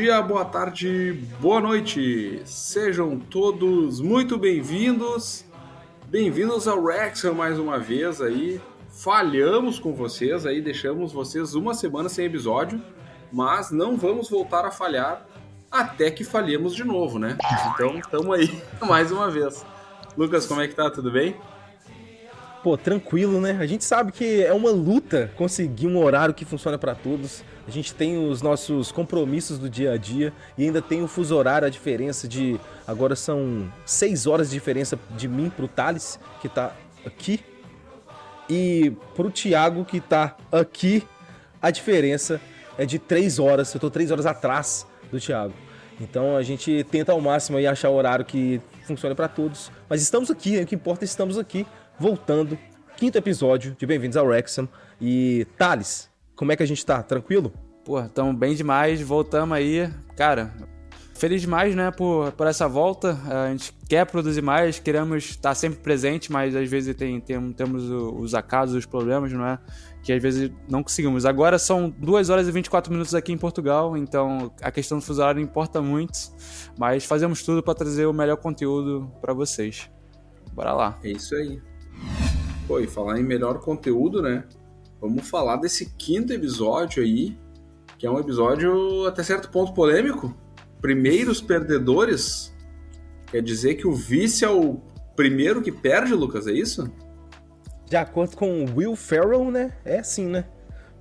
dia, boa tarde, boa noite. Sejam todos muito bem-vindos. Bem-vindos ao Rexel mais uma vez aí. Falhamos com vocês aí, deixamos vocês uma semana sem episódio, mas não vamos voltar a falhar até que falhemos de novo, né? Então, estamos aí mais uma vez. Lucas, como é que tá? Tudo bem? Pô, tranquilo, né? A gente sabe que é uma luta conseguir um horário que funciona para todos. A gente tem os nossos compromissos do dia a dia e ainda tem o fuso horário, a diferença de. Agora são seis horas de diferença de mim pro Thales, que tá aqui, e pro Thiago, que tá aqui. A diferença é de três horas. Eu tô três horas atrás do Thiago. Então a gente tenta ao máximo aí achar o horário que funcione para todos. Mas estamos aqui, o que importa é que estamos aqui, voltando. Quinto episódio de Bem-vindos ao Wrexham. E Thales, como é que a gente tá? Tranquilo? Pô, tamo bem demais, voltamos aí. Cara, feliz demais, né, por, por essa volta. A gente quer produzir mais, queremos estar sempre presente, mas às vezes tem, tem, temos os acasos, os problemas, não é? Que às vezes não conseguimos. Agora são 2 horas e 24 minutos aqui em Portugal, então a questão do fuso horário importa muito, mas fazemos tudo para trazer o melhor conteúdo para vocês. Bora lá. É isso aí. Pô, e falar em melhor conteúdo, né? Vamos falar desse quinto episódio aí, que é um episódio até certo ponto polêmico. Primeiros perdedores. Quer dizer que o vice é o primeiro que perde, Lucas, é isso? De acordo com o Will Ferrell, né? É assim, né?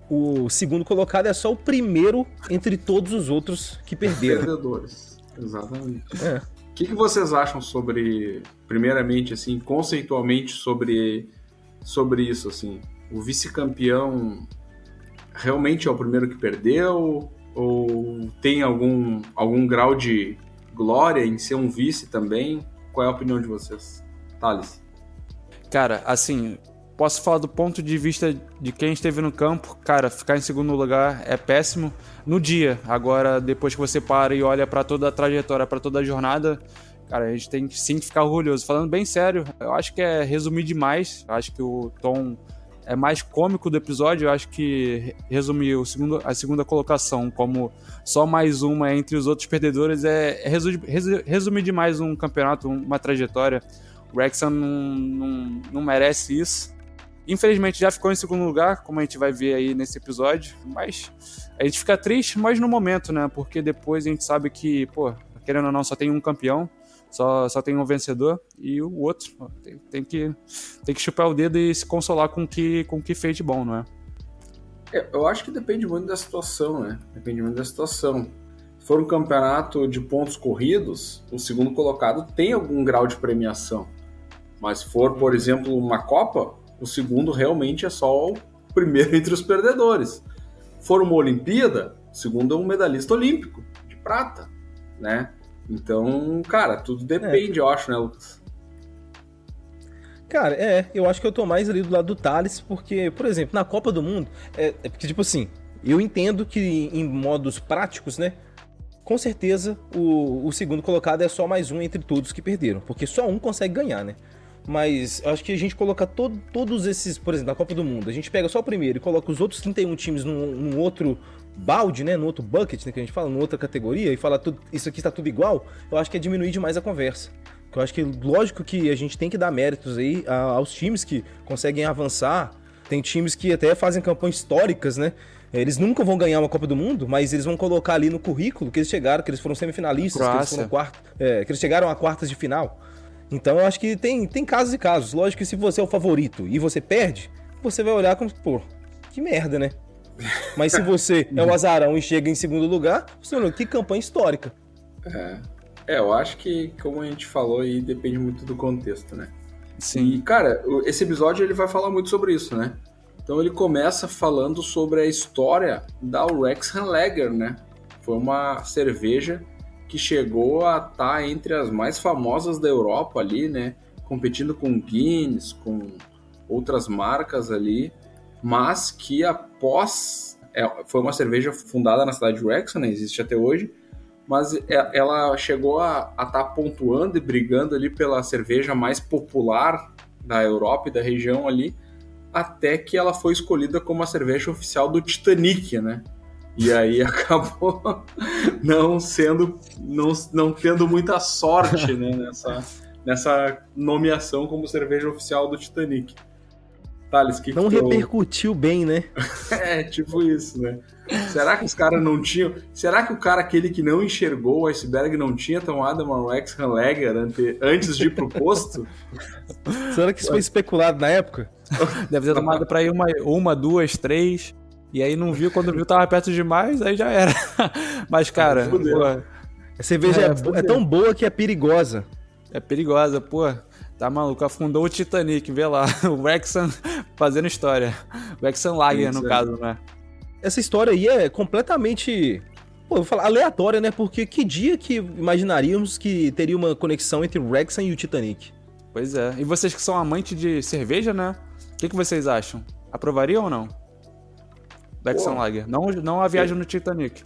O segundo colocado é só o primeiro entre todos os outros que perderam. Perdedores, exatamente. É. O que, que vocês acham sobre, primeiramente, assim, conceitualmente sobre, sobre isso, assim? O vice-campeão realmente é o primeiro que perdeu? Ou tem algum, algum grau de glória em ser um vice também? Qual é a opinião de vocês? Thales. Cara, assim, posso falar do ponto de vista de quem esteve no campo. Cara, ficar em segundo lugar é péssimo no dia. Agora, depois que você para e olha para toda a trajetória, para toda a jornada, cara, a gente tem sim que ficar orgulhoso. Falando bem sério, eu acho que é resumir demais. Eu acho que o Tom é mais cômico do episódio, eu acho que resumir o segundo, a segunda colocação como só mais uma entre os outros perdedores é, é resumir, resumir demais um campeonato, uma trajetória. O Wrexham não, não, não merece isso. Infelizmente já ficou em segundo lugar, como a gente vai ver aí nesse episódio, mas a gente fica triste, mas no momento, né? Porque depois a gente sabe que, pô, querendo ou não, só tem um campeão só, só tem um vencedor e o outro tem, tem, que, tem que chupar o dedo e se consolar com o que, com o que fez de bom, não é? é? Eu acho que depende muito da situação, né? Depende muito da situação. Se for um campeonato de pontos corridos, o segundo colocado tem algum grau de premiação. Mas se for, por exemplo, uma Copa, o segundo realmente é só o primeiro entre os perdedores. Se for uma Olimpíada, o segundo é um medalhista olímpico, de prata, né? Então, cara, tudo depende, é. eu acho, né, Lucas? Cara, é, eu acho que eu tô mais ali do lado do Thales, porque, por exemplo, na Copa do Mundo, é, é porque, tipo assim, eu entendo que em modos práticos, né, com certeza o, o segundo colocado é só mais um entre todos que perderam, porque só um consegue ganhar, né? Mas acho que a gente coloca todo, todos esses, por exemplo, na Copa do Mundo, a gente pega só o primeiro e coloca os outros 31 times num, num outro balde, né, no outro bucket, né, que a gente fala, numa outra categoria, e fala tudo, isso aqui está tudo igual, eu acho que é diminuir demais a conversa. Eu acho que, lógico que a gente tem que dar méritos aí aos times que conseguem avançar. Tem times que até fazem campanhas históricas, né? Eles nunca vão ganhar uma Copa do Mundo, mas eles vão colocar ali no currículo que eles chegaram, que eles foram semifinalistas, que eles, foram quarto, é, que eles chegaram a quartas de final. Então eu acho que tem, tem casos e casos. Lógico que se você é o favorito e você perde, você vai olhar como, pô, que merda, né? Mas se você é o azarão e chega em segundo lugar, você olha, que campanha histórica. É. é, eu acho que, como a gente falou aí, depende muito do contexto, né? Sim. E, cara, esse episódio ele vai falar muito sobre isso, né? Então ele começa falando sobre a história da Wrexham Lager, né? Foi uma cerveja que chegou a estar tá entre as mais famosas da Europa ali, né? Competindo com Guinness, com outras marcas ali mas que após é, foi uma cerveja fundada na cidade de Wrexham, né, existe até hoje, mas é, ela chegou a estar tá pontuando e brigando ali pela cerveja mais popular da Europa e da região ali, até que ela foi escolhida como a cerveja oficial do Titanic, né? E aí acabou não sendo, não, não tendo muita sorte né, nessa, nessa nomeação como cerveja oficial do Titanic. Thales, que não que repercutiu bem, né? é, tipo isso, né? Será que os caras não tinham. Será que o cara, aquele que não enxergou o iceberg, não tinha tomado uma Rex Lager antes de ir pro posto? Será que isso foi especulado na época? Deve ter tomado pra ir uma, uma, duas, três. E aí não viu, quando viu tava perto demais, aí já era. Mas, cara, pô, a cerveja é, é, é tão boa que é perigosa. É perigosa, pô. Tá maluco, afundou o Titanic, vê lá. O Wrexham fazendo história. O Wrexham Lager, no caso, né? Essa história aí é completamente. Pô, eu vou falar aleatória, né? Porque que dia que imaginaríamos que teria uma conexão entre o Wrexham e o Titanic? Pois é. E vocês que são amantes de cerveja, né? O que, que vocês acham? Aprovariam ou não? Wrexham Lager. Não, não a viagem no Titanic.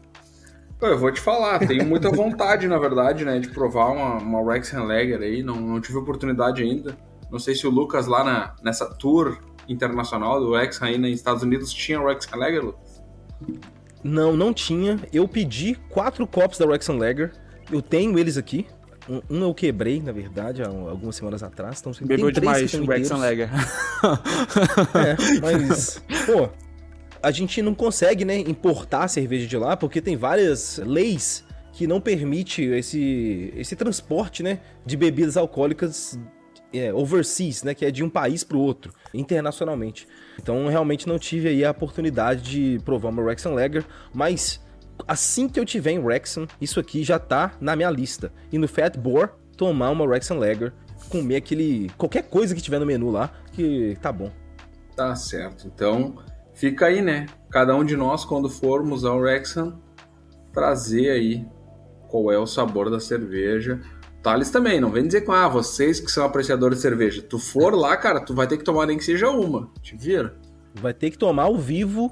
Eu vou te falar, tenho muita vontade, na verdade, né, de provar uma, uma Wrexham Lager aí, não, não tive oportunidade ainda. Não sei se o Lucas lá na, nessa tour internacional do Wrexham aí nos Estados Unidos tinha Wrexham Lager, Lucas? Não, não tinha. Eu pedi quatro copos da Wrexham Lager, eu tenho eles aqui. Um, um eu quebrei, na verdade, há algumas semanas atrás. Então, Bebeu demais Wrexham Lager. é, mas, pô, a gente não consegue, né, importar cerveja de lá porque tem várias leis que não permite esse, esse transporte, né, de bebidas alcoólicas é, overseas, né, que é de um país para o outro, internacionalmente. Então, realmente não tive aí a oportunidade de provar uma Wrexham Lager, mas assim que eu tiver em Wrexham, isso aqui já tá na minha lista. E no Fat Boar, tomar uma Wrexham Lager, comer aquele qualquer coisa que tiver no menu lá, que tá bom. Tá certo. Então, fica aí, né? Cada um de nós, quando formos ao Rexham, trazer aí qual é o sabor da cerveja. Thales também, não vem dizer com, ah, vocês que são apreciadores de cerveja. Tu for lá, cara, tu vai ter que tomar nem que seja uma. Te vira. Vai ter que tomar ao vivo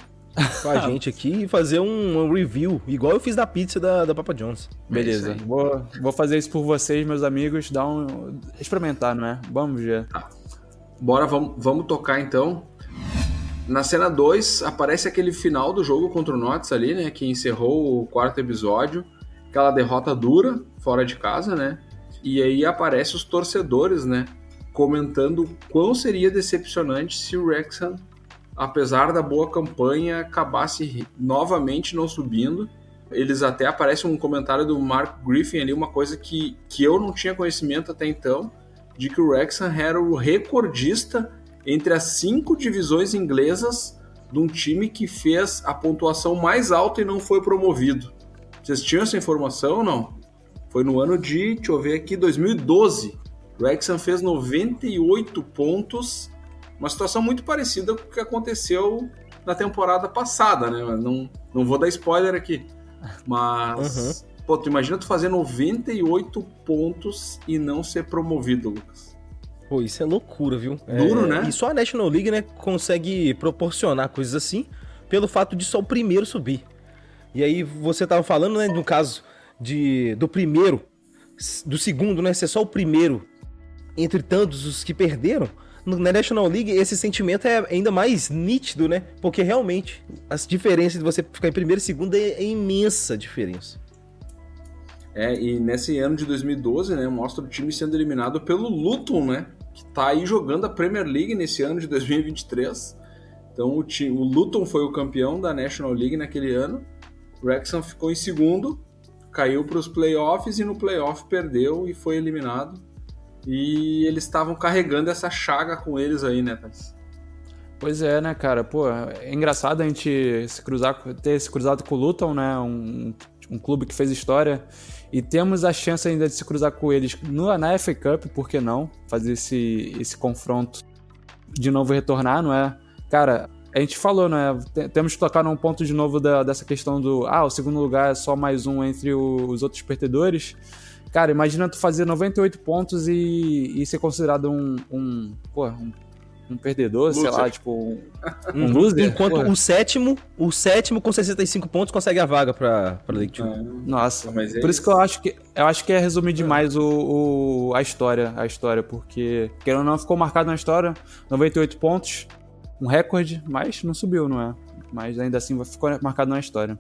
com a gente aqui e fazer um, um, review, igual eu fiz da pizza da, da Papa John's. Beleza. É vou, vou fazer isso por vocês, meus amigos, dar um. experimentar, não é? Vamos ver. Tá. Bora, vamos, vamos tocar então. Na cena 2, aparece aquele final do jogo contra o Notts ali, né? Que encerrou o quarto episódio. Aquela derrota dura, fora de casa, né? E aí aparece os torcedores, né? Comentando quão seria decepcionante se o Wrexham, apesar da boa campanha, acabasse novamente não subindo. Eles até aparece um comentário do Mark Griffin ali, uma coisa que, que eu não tinha conhecimento até então, de que o Wrexham era o recordista entre as cinco divisões inglesas de um time que fez a pontuação mais alta e não foi promovido. Vocês tinham essa informação ou não? Foi no ano de, deixa eu ver aqui, 2012. O Wrexham fez 98 pontos, uma situação muito parecida com o que aconteceu na temporada passada, né? Não, não vou dar spoiler aqui. Mas, uhum. pô, tu imagina tu fazer 98 pontos e não ser promovido, Lucas. Pô, isso é loucura, viu? Duro, é... né? E só a National League, né, consegue proporcionar coisas assim pelo fato de só o primeiro subir. E aí você tava falando, né, no caso de do primeiro, do segundo, né, ser só o primeiro entre tantos os que perderam. Na National League, esse sentimento é ainda mais nítido, né? Porque realmente as diferenças de você ficar em primeiro e segundo é, é imensa diferença. É, e nesse ano de 2012, né, mostra o time sendo eliminado pelo Luton, né? Que tá aí jogando a Premier League nesse ano de 2023. Então o, time, o Luton foi o campeão da National League naquele ano. O Wrexham ficou em segundo, caiu para os playoffs e no playoff perdeu e foi eliminado. E eles estavam carregando essa chaga com eles aí, né, Thais? Pois é, né, cara? Pô, é engraçado a gente se cruzar, ter se cruzado com o Luton, né? Um, um clube que fez história e temos a chance ainda de se cruzar com eles no, na FA Cup, por que não? Fazer esse, esse confronto de novo retornar, não é? Cara, a gente falou, né? Temos que tocar num ponto de novo da, dessa questão do. Ah, o segundo lugar é só mais um entre o, os outros perdedores. Cara, imagina tu fazer 98 pontos e, e ser considerado um. um pô, um um perdedor, loser. sei lá, tipo um, um loser. Enquanto Porra. o sétimo, o sétimo com 65 pontos consegue a vaga pra, pra League Two. Nossa, mas é por isso que eu acho que eu acho que é resumir demais o, o, a história, a história, porque querendo ou não ficou marcado na história, 98 pontos, um recorde, mas não subiu, não é? Mas ainda assim ficou marcado na história.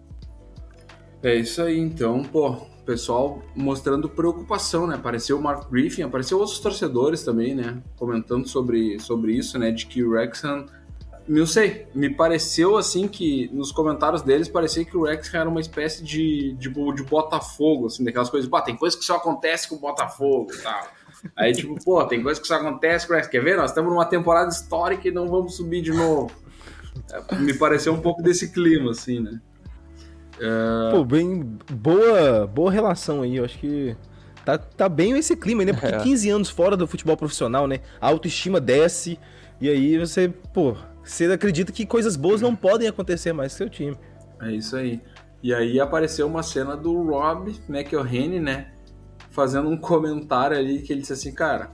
É isso aí, então, pô, pessoal mostrando preocupação, né? Apareceu o Mark Griffin, apareceu outros torcedores também, né? Comentando sobre, sobre isso, né? De que o Wrexham não sei, me pareceu assim que nos comentários deles parecia que o Rex era uma espécie de, de, de Botafogo, assim, daquelas coisas, pô, tem coisa que só acontece com o Botafogo e tal. Aí, tipo, pô, tem coisa que só acontece com o Rex. Quer ver? Nós estamos numa temporada histórica e não vamos subir de novo. É, me pareceu um pouco desse clima, assim, né? É... Pô, bem. Boa, boa relação aí, eu acho que. Tá, tá bem esse clima, né? Porque é. 15 anos fora do futebol profissional, né? A autoestima desce. E aí você, pô, você acredita que coisas boas não podem acontecer mais com seu time. É isso aí. E aí apareceu uma cena do Rob McElhenney, né? Fazendo um comentário ali que ele disse assim, cara,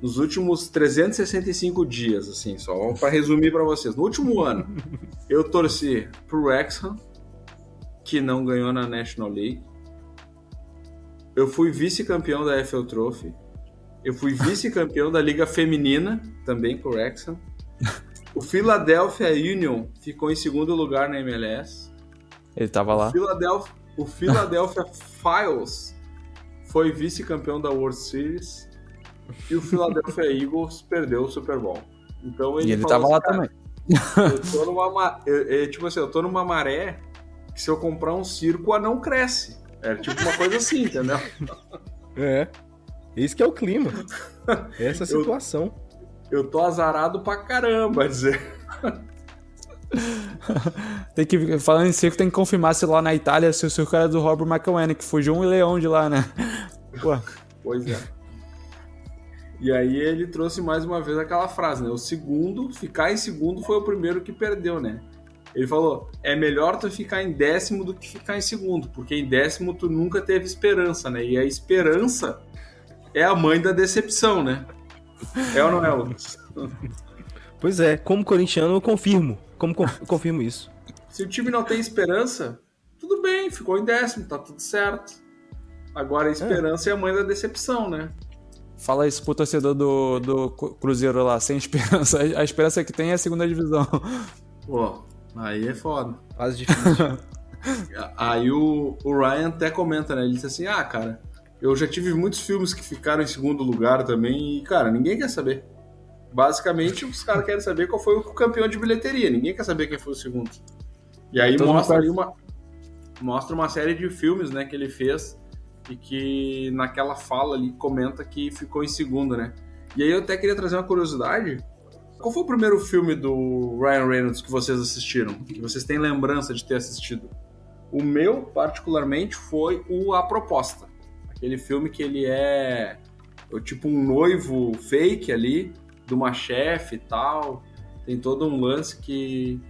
nos últimos 365 dias, assim, só para resumir para vocês, no último ano, eu torci pro Wrexham, que não ganhou na National League. Eu fui vice-campeão da FL Trophy. Eu fui vice-campeão da Liga Feminina, também pro Wrexham. O Philadelphia Union ficou em segundo lugar na MLS. Ele tava lá. O Philadelphia, o Philadelphia Files foi vice-campeão da World Series. E o Philadelphia Eagles perdeu o Super Bowl. Então ele, e ele tava assim, lá também. Eu tô numa, eu, eu, tipo assim, eu tô numa maré que se eu comprar um circo, a não cresce. É tipo uma coisa assim, entendeu? É. Isso que é o clima. Essa é a situação. Eu, eu tô azarado pra caramba, dizer. tem que, falando em circo, tem que confirmar se lá na Itália se o circo era do Robert McElwain, que fugiu um leão de lá, né? Pô. Pois é. E aí ele trouxe mais uma vez aquela frase, né? O segundo, ficar em segundo foi o primeiro que perdeu, né? Ele falou: é melhor tu ficar em décimo do que ficar em segundo, porque em décimo tu nunca teve esperança, né? E a esperança é a mãe da decepção, né? É ou não é, Lucas? Pois é, como corintiano eu confirmo. Como confirmo isso. Se o time não tem esperança, tudo bem, ficou em décimo, tá tudo certo. Agora a esperança é, é a mãe da decepção, né? Fala isso pro torcedor do, do Cruzeiro lá, sem esperança. A esperança que tem é a segunda divisão. Pô, aí é foda. Quase difícil. aí o, o Ryan até comenta, né? Ele disse assim: ah, cara, eu já tive muitos filmes que ficaram em segundo lugar também e, cara, ninguém quer saber. Basicamente, os caras querem saber qual foi o campeão de bilheteria. Ninguém quer saber quem foi o segundo. E aí Todo mostra ali uma mostra uma série de filmes, né, que ele fez e que naquela fala ali comenta que ficou em segundo, né? E aí eu até queria trazer uma curiosidade. Qual foi o primeiro filme do Ryan Reynolds que vocês assistiram? Que vocês têm lembrança de ter assistido? O meu, particularmente, foi o A Proposta. Aquele filme que ele é tipo um noivo fake ali, de uma chefe e tal. Tem todo um lance que,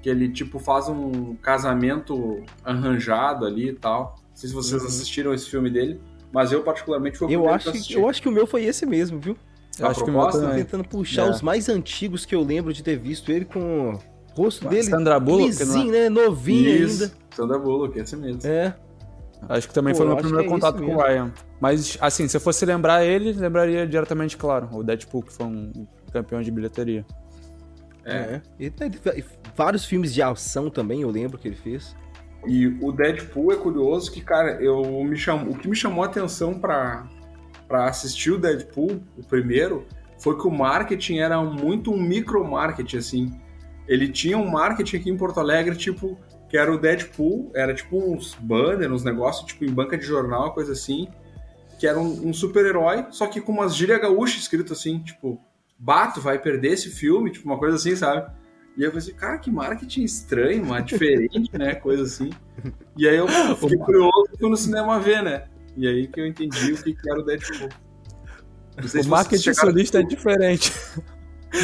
que ele tipo faz um casamento arranjado ali e tal. Não sei se vocês uhum. assistiram esse filme dele, mas eu particularmente foi o eu acho que Eu acho que o meu foi esse mesmo, viu? Eu acho proposta, que o meu também. tentando puxar é. os mais antigos que eu lembro de ter visto ele com o rosto dele Sandra Bullock, lisinho, né? Novinho Isso. ainda. Sandra Bullock, esse mesmo. É. Acho que também Pô, foi o meu primeiro é contato com o Ryan. Mas, assim, se eu fosse lembrar ele, lembraria diretamente, claro, o Deadpool, que foi um campeão de bilheteria. É. é. E tem vários filmes de ação também, eu lembro que ele fez. E o Deadpool é curioso que, cara, eu me chamo, o que me chamou a atenção para assistir o Deadpool, o primeiro, foi que o marketing era muito um micro marketing, assim. Ele tinha um marketing aqui em Porto Alegre, tipo, que era o Deadpool, era tipo uns banners, uns negócios, tipo em banca de jornal, coisa assim, que era um, um super-herói, só que com umas gírias gaúchas escrito assim, tipo, Bato vai perder esse filme, tipo uma coisa assim, sabe? E eu pensei, cara, que marketing estranho, mas diferente, né? Coisa assim. E aí eu fiquei curioso e fui no cinema ver, né? E aí que eu entendi o que era o Deadpool. O marketing solista é diferente.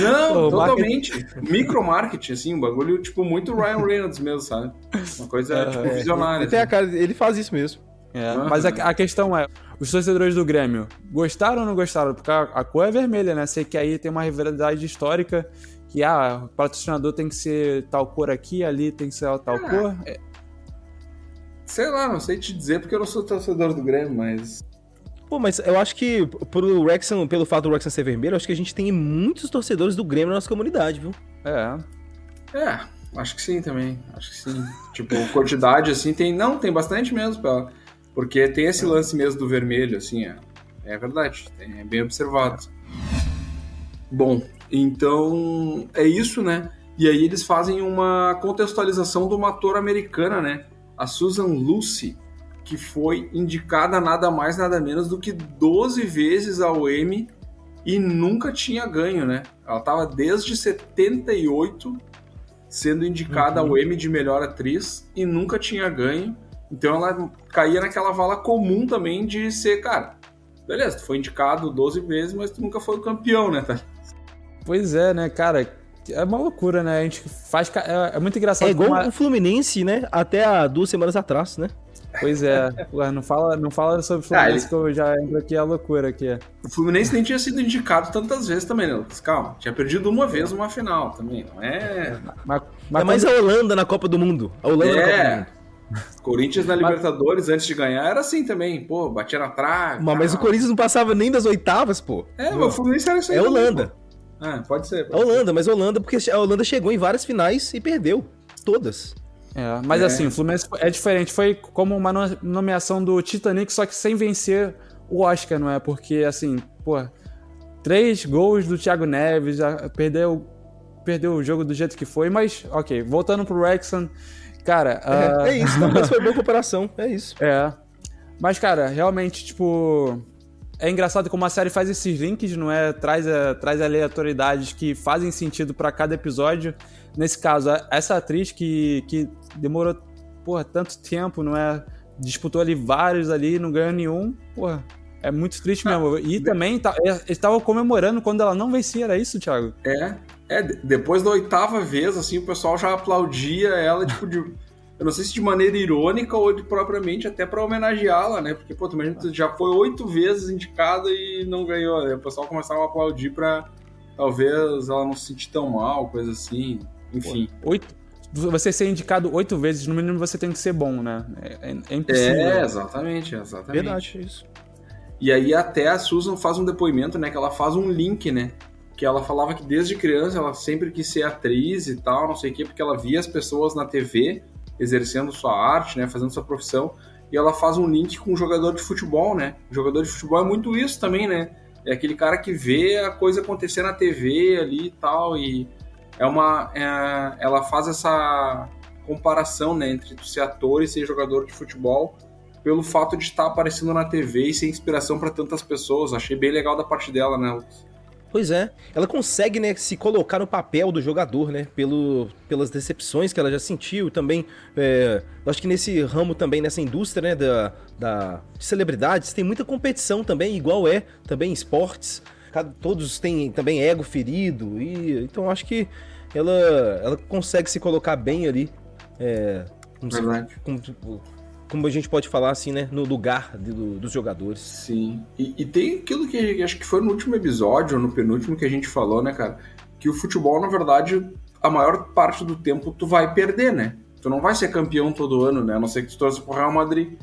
Não, totalmente. Marketing... Micromarketing, assim, um bagulho, tipo, muito Ryan Reynolds mesmo, sabe? Uma coisa, tipo, é, visionária. Ele, assim. cara, ele faz isso mesmo. É, uhum. Mas a, a, questão é, os torcedores do Grêmio gostaram ou não gostaram? Porque a, a, cor é vermelha, né? Sei que aí tem uma rivalidade histórica que, ah, o patrocinador tem que ser tal cor aqui, ali tem que ser tal é. cor. É. Sei lá, não sei te dizer porque eu não sou torcedor do Grêmio, mas Pô, mas eu acho que pro Wrexham, pelo fato do Wrexham ser vermelho, eu acho que a gente tem muitos torcedores do Grêmio na nossa comunidade, viu? É. É, acho que sim também. Acho que sim. tipo, quantidade, assim, tem. Não, tem bastante mesmo, pra, porque tem esse lance mesmo do vermelho, assim, é, é verdade. É bem observado. Bom, então é isso, né? E aí eles fazem uma contextualização de uma ator americana, né? A Susan Lucy, que foi indicada nada mais nada menos do que 12 vezes ao Emmy e nunca tinha ganho, né? Ela estava desde 78 sendo indicada uhum. ao Emmy de melhor atriz e nunca tinha ganho. Então ela caía naquela vala comum também de ser, cara, beleza, tu foi indicado 12 vezes, mas tu nunca foi o campeão, né? Pois é, né, cara? É uma loucura, né? A gente faz. É, é muito engraçado. É igual uma... o Fluminense, né? Até há duas semanas atrás, né? Pois é. Ué, não fala, não fala sobre o Fluminense ah, ele... que eu já entro aqui a loucura aqui. O Fluminense nem tinha sido indicado tantas vezes também, né, Lucas? Calma. Tinha perdido uma vez uma final também. Não é. Mas, mas é mais quando... a Holanda na Copa do Mundo. A Holanda é. na Copa do Mundo. Corinthians na Libertadores, antes de ganhar, era assim também. Pô, batia na trave. Mas, mas o Corinthians não passava nem das oitavas, pô. É, mas o Fluminense era isso aí. É Holanda. Ah, pode ser. Pode a Holanda, ser. mas a Holanda, porque a Holanda chegou em várias finais e perdeu. Todas. É, mas é. assim, o Fluminense é diferente. Foi como uma nomeação do Titanic, só que sem vencer o Oscar, não é? Porque, assim, pô, três gols do Thiago Neves, já perdeu, perdeu o jogo do jeito que foi, mas, ok, voltando pro Rexon, cara. É, uh... é isso, não, mas foi boa comparação, é isso. É. Mas, cara, realmente, tipo. É engraçado como a série faz esses links, não é? Traz, a, traz aleatoriedades que fazem sentido para cada episódio. Nesse caso, essa atriz que, que demorou, porra, tanto tempo, não é? Disputou ali vários ali, não ganhou nenhum, porra. É muito triste mesmo. E ah, também tá, eles estavam comemorando quando ela não vencia, era isso, Thiago? É, é, depois da oitava vez, assim, o pessoal já aplaudia ela, tipo, de eu não sei se de maneira irônica ou de propriamente até para homenageá-la, né? Porque, pô, também já foi oito vezes indicada e não ganhou. Aí o pessoal começava a aplaudir para talvez ela não se sentir tão mal, coisa assim. Enfim. Oito, você ser indicado oito vezes, no mínimo você tem que ser bom, né? É, é, é impossível. É, exatamente, exatamente. Verdade, isso. E aí até a Susan faz um depoimento, né? Que ela faz um link, né? Que ela falava que desde criança ela sempre quis ser atriz e tal, não sei o quê, porque ela via as pessoas na TV exercendo sua arte, né, fazendo sua profissão, e ela faz um link com um jogador de futebol, né? O jogador de futebol é muito isso também, né? É aquele cara que vê a coisa acontecer na TV ali e tal, e é uma. É, ela faz essa comparação, né, entre ser ator e ser jogador de futebol, pelo fato de estar aparecendo na TV e ser inspiração para tantas pessoas. Achei bem legal da parte dela, né? Pois é, ela consegue, né, se colocar no papel do jogador, né, pelo, pelas decepções que ela já sentiu também, é, acho que nesse ramo também, nessa indústria, né, da, da de celebridades, tem muita competição também, igual é também em esportes, todos têm também ego ferido, e então acho que ela, ela consegue se colocar bem ali, é, Verdade. Se, como a gente pode falar assim, né, no lugar de, do, dos jogadores. Sim. E, e, tem aquilo que acho que foi no último episódio, ou no penúltimo que a gente falou, né, cara? Que o futebol, na verdade, a maior parte do tempo tu vai perder, né? Tu não vai ser campeão todo ano, né? A não ser que tu torça pro Real Madrid.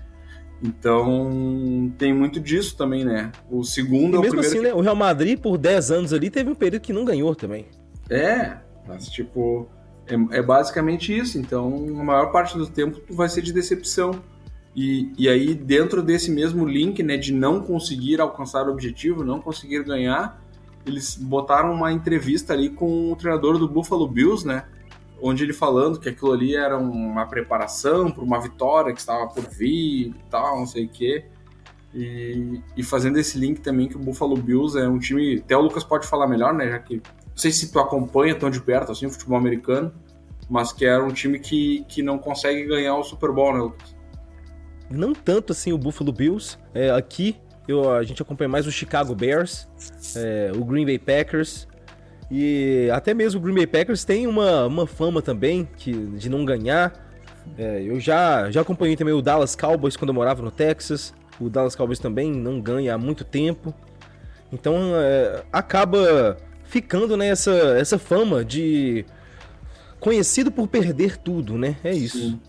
Então, tem muito disso também, né? O segundo e é o mesmo assim, que... né? O Real Madrid, por 10 anos ali, teve um período que não ganhou também. É, mas tipo, é, é basicamente isso. Então, a maior parte do tempo tu vai ser de decepção. E, e aí, dentro desse mesmo link, né, de não conseguir alcançar o objetivo, não conseguir ganhar, eles botaram uma entrevista ali com o treinador do Buffalo Bills, né, onde ele falando que aquilo ali era uma preparação para uma vitória que estava por vir e tal, não sei o quê. E, e, fazendo esse link também que o Buffalo Bills é um time, até o Lucas pode falar melhor, né, já que não sei se tu acompanha tão de perto assim o futebol americano, mas que era um time que, que não consegue ganhar o Super Bowl, né, Lucas? Não tanto assim o Buffalo Bills. É, aqui eu, a gente acompanha mais o Chicago Bears, é, o Green Bay Packers. E até mesmo o Green Bay Packers tem uma, uma fama também que, de não ganhar. É, eu já, já acompanhei também o Dallas Cowboys quando eu morava no Texas. O Dallas Cowboys também não ganha há muito tempo. Então é, acaba ficando né, essa fama de conhecido por perder tudo, né? É isso. Sim.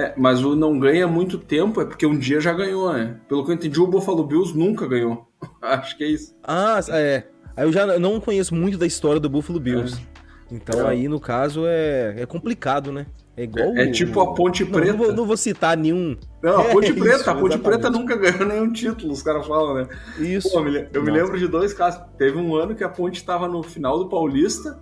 É, mas o não ganha muito tempo é porque um dia já ganhou, né? Pelo que eu entendi, o Buffalo Bills nunca ganhou. Acho que é isso. Ah, é. Aí eu já não conheço muito da história do Buffalo Bills. É. Então é. aí, no caso, é, é complicado, né? É igual. É, é tipo a Ponte Preta. Não, não, vou, não, vou, citar nenhum. Não, a Ponte é Preta. Isso, a Ponte exatamente. Preta nunca ganhou nenhum título, os caras falam, né? Isso. Pô, eu, me, eu me lembro de dois casos. Teve um ano que a Ponte estava no final do Paulista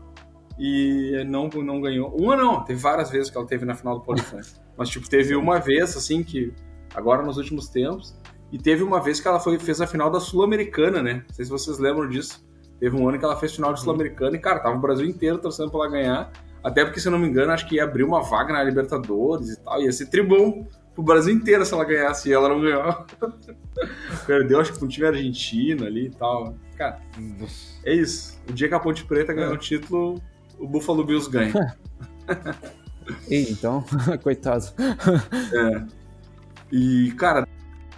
e não, não ganhou. Uma não, teve várias vezes que ela teve na final do Paulista. Mas, tipo, teve uma vez, assim, que. Agora nos últimos tempos. E teve uma vez que ela foi, fez a final da Sul-Americana, né? Não sei se vocês lembram disso. Teve um ano que ela fez final de Sul-Americana e, cara, tava o Brasil inteiro torcendo pra ela ganhar. Até porque, se eu não me engano, acho que ia abrir uma vaga na Libertadores e tal. Ia ser tribom pro Brasil inteiro se ela ganhasse e ela não ganhou. Perdeu, acho que com um time argentino ali e tal. Cara, é isso. O dia que a Ponte Preta ganhou é. o título, o Buffalo Bills ganha. então, coitado. É. E, cara,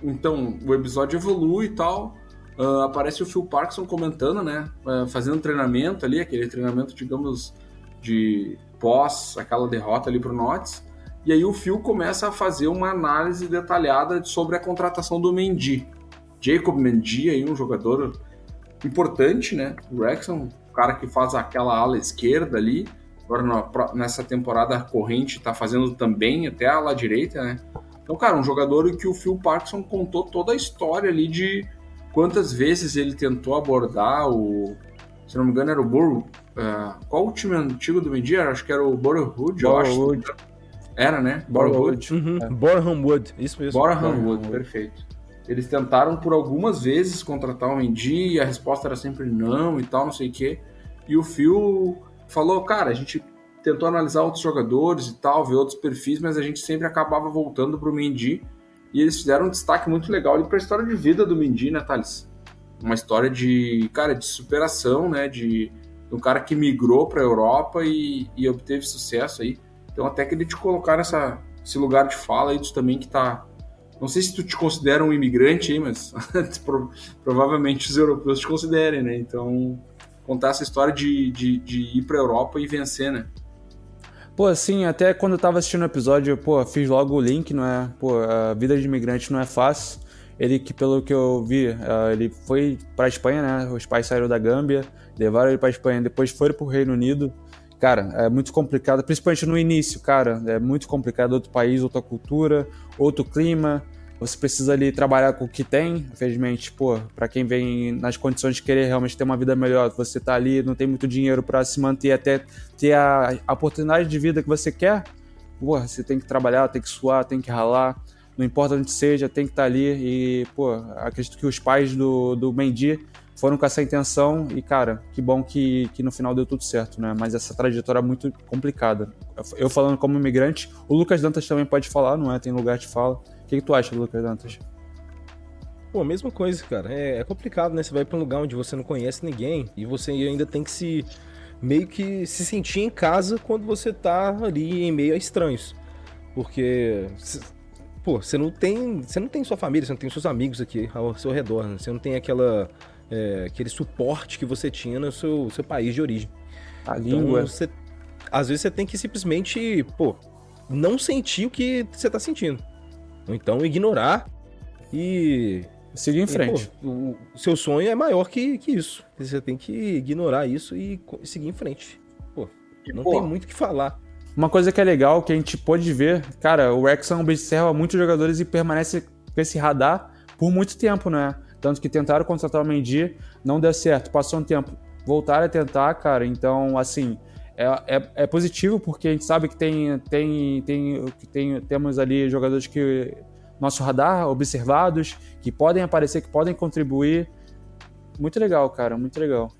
então o episódio evolui e tal. Uh, aparece o Phil Parkinson comentando, né? Uh, fazendo treinamento ali, aquele treinamento, digamos, de pós aquela derrota ali para o Notts. E aí o Phil começa a fazer uma análise detalhada sobre a contratação do Mendy. Jacob Mendy, aí um jogador importante, né? O Wrexham, o cara que faz aquela ala esquerda ali. Agora nessa temporada corrente está fazendo também até a ala direita, né? Então, cara, um jogador que o Phil Parkinson contou toda a história ali de quantas vezes ele tentou abordar o, se não me engano, era o Borough. Uh, qual o time antigo do Mendy? Acho que era o Borough eu acho. Era, né? Borough Uhum. É. Boreham Wood, isso mesmo. Boreham Wood, perfeito. Eles tentaram por algumas vezes contratar o Mendy e a resposta era sempre não e tal, não sei o quê. E o Phil falou, cara, a gente tentou analisar outros jogadores e tal, ver outros perfis, mas a gente sempre acabava voltando pro Mendy. E eles fizeram um destaque muito legal ali pra história de vida do Mendy, né, Thales? uma história de, cara, de superação, né? De, de um cara que migrou para a Europa e, e, obteve sucesso aí. Então, até queria te colocar nessa, esse lugar de fala aí, tu também que tá. Não sei se tu te considera um imigrante aí, mas provavelmente os europeus te considerem, né? Então, contar essa história de, de, de ir Europa e vencer, né? Pô, assim, até quando eu tava assistindo o episódio, pô, fiz logo o link, não é? Pô, a vida de imigrante não é fácil. Ele que, pelo que eu vi, uh, ele foi para Espanha, né? Os pais saíram da Gâmbia, levaram ele para Espanha, depois foram para o Reino Unido. Cara, é muito complicado, principalmente no início, cara. É muito complicado. Outro país, outra cultura, outro clima. Você precisa ali trabalhar com o que tem. Infelizmente, pô, para quem vem nas condições de querer realmente ter uma vida melhor, você tá ali, não tem muito dinheiro para se manter até ter a, oportunidade de vida que você quer. Pô, você tem que trabalhar, tem que suar, tem que ralar não importa onde seja, tem que estar tá ali. E, pô, acredito que os pais do, do Mendy foram com essa intenção e, cara, que bom que, que no final deu tudo certo, né? Mas essa trajetória é muito complicada. Eu falando como imigrante, o Lucas Dantas também pode falar, não é? Tem lugar de fala. O que, que tu acha, Lucas Dantas? Pô, mesma coisa, cara. É, é complicado, né? Você vai para um lugar onde você não conhece ninguém e você ainda tem que se meio que se sentir em casa quando você tá ali em meio a estranhos. Porque pô, você não tem, você não tem sua família, você não tem seus amigos aqui ao seu redor, né? você não tem aquela, é, aquele suporte que você tinha no seu, seu país de origem. A então, língua. Você, às vezes você tem que simplesmente, pô, não sentir o que você tá sentindo. Ou então ignorar e. Seguir em frente. E, pô, o, o seu sonho é maior que, que isso. Você tem que ignorar isso e seguir em frente. Pô, não pô, tem muito o que falar. Uma coisa que é legal, que a gente pode ver, cara, o Wrexham observa muitos jogadores e permanece com esse radar por muito tempo, né? Tanto que tentaram contratar o Mendy, não deu certo. Passou um tempo, voltaram a tentar, cara. Então, assim, é, é, é positivo porque a gente sabe que tem, tem, tem, tem, temos ali jogadores que nosso radar observados, que podem aparecer, que podem contribuir. Muito legal, cara, muito legal.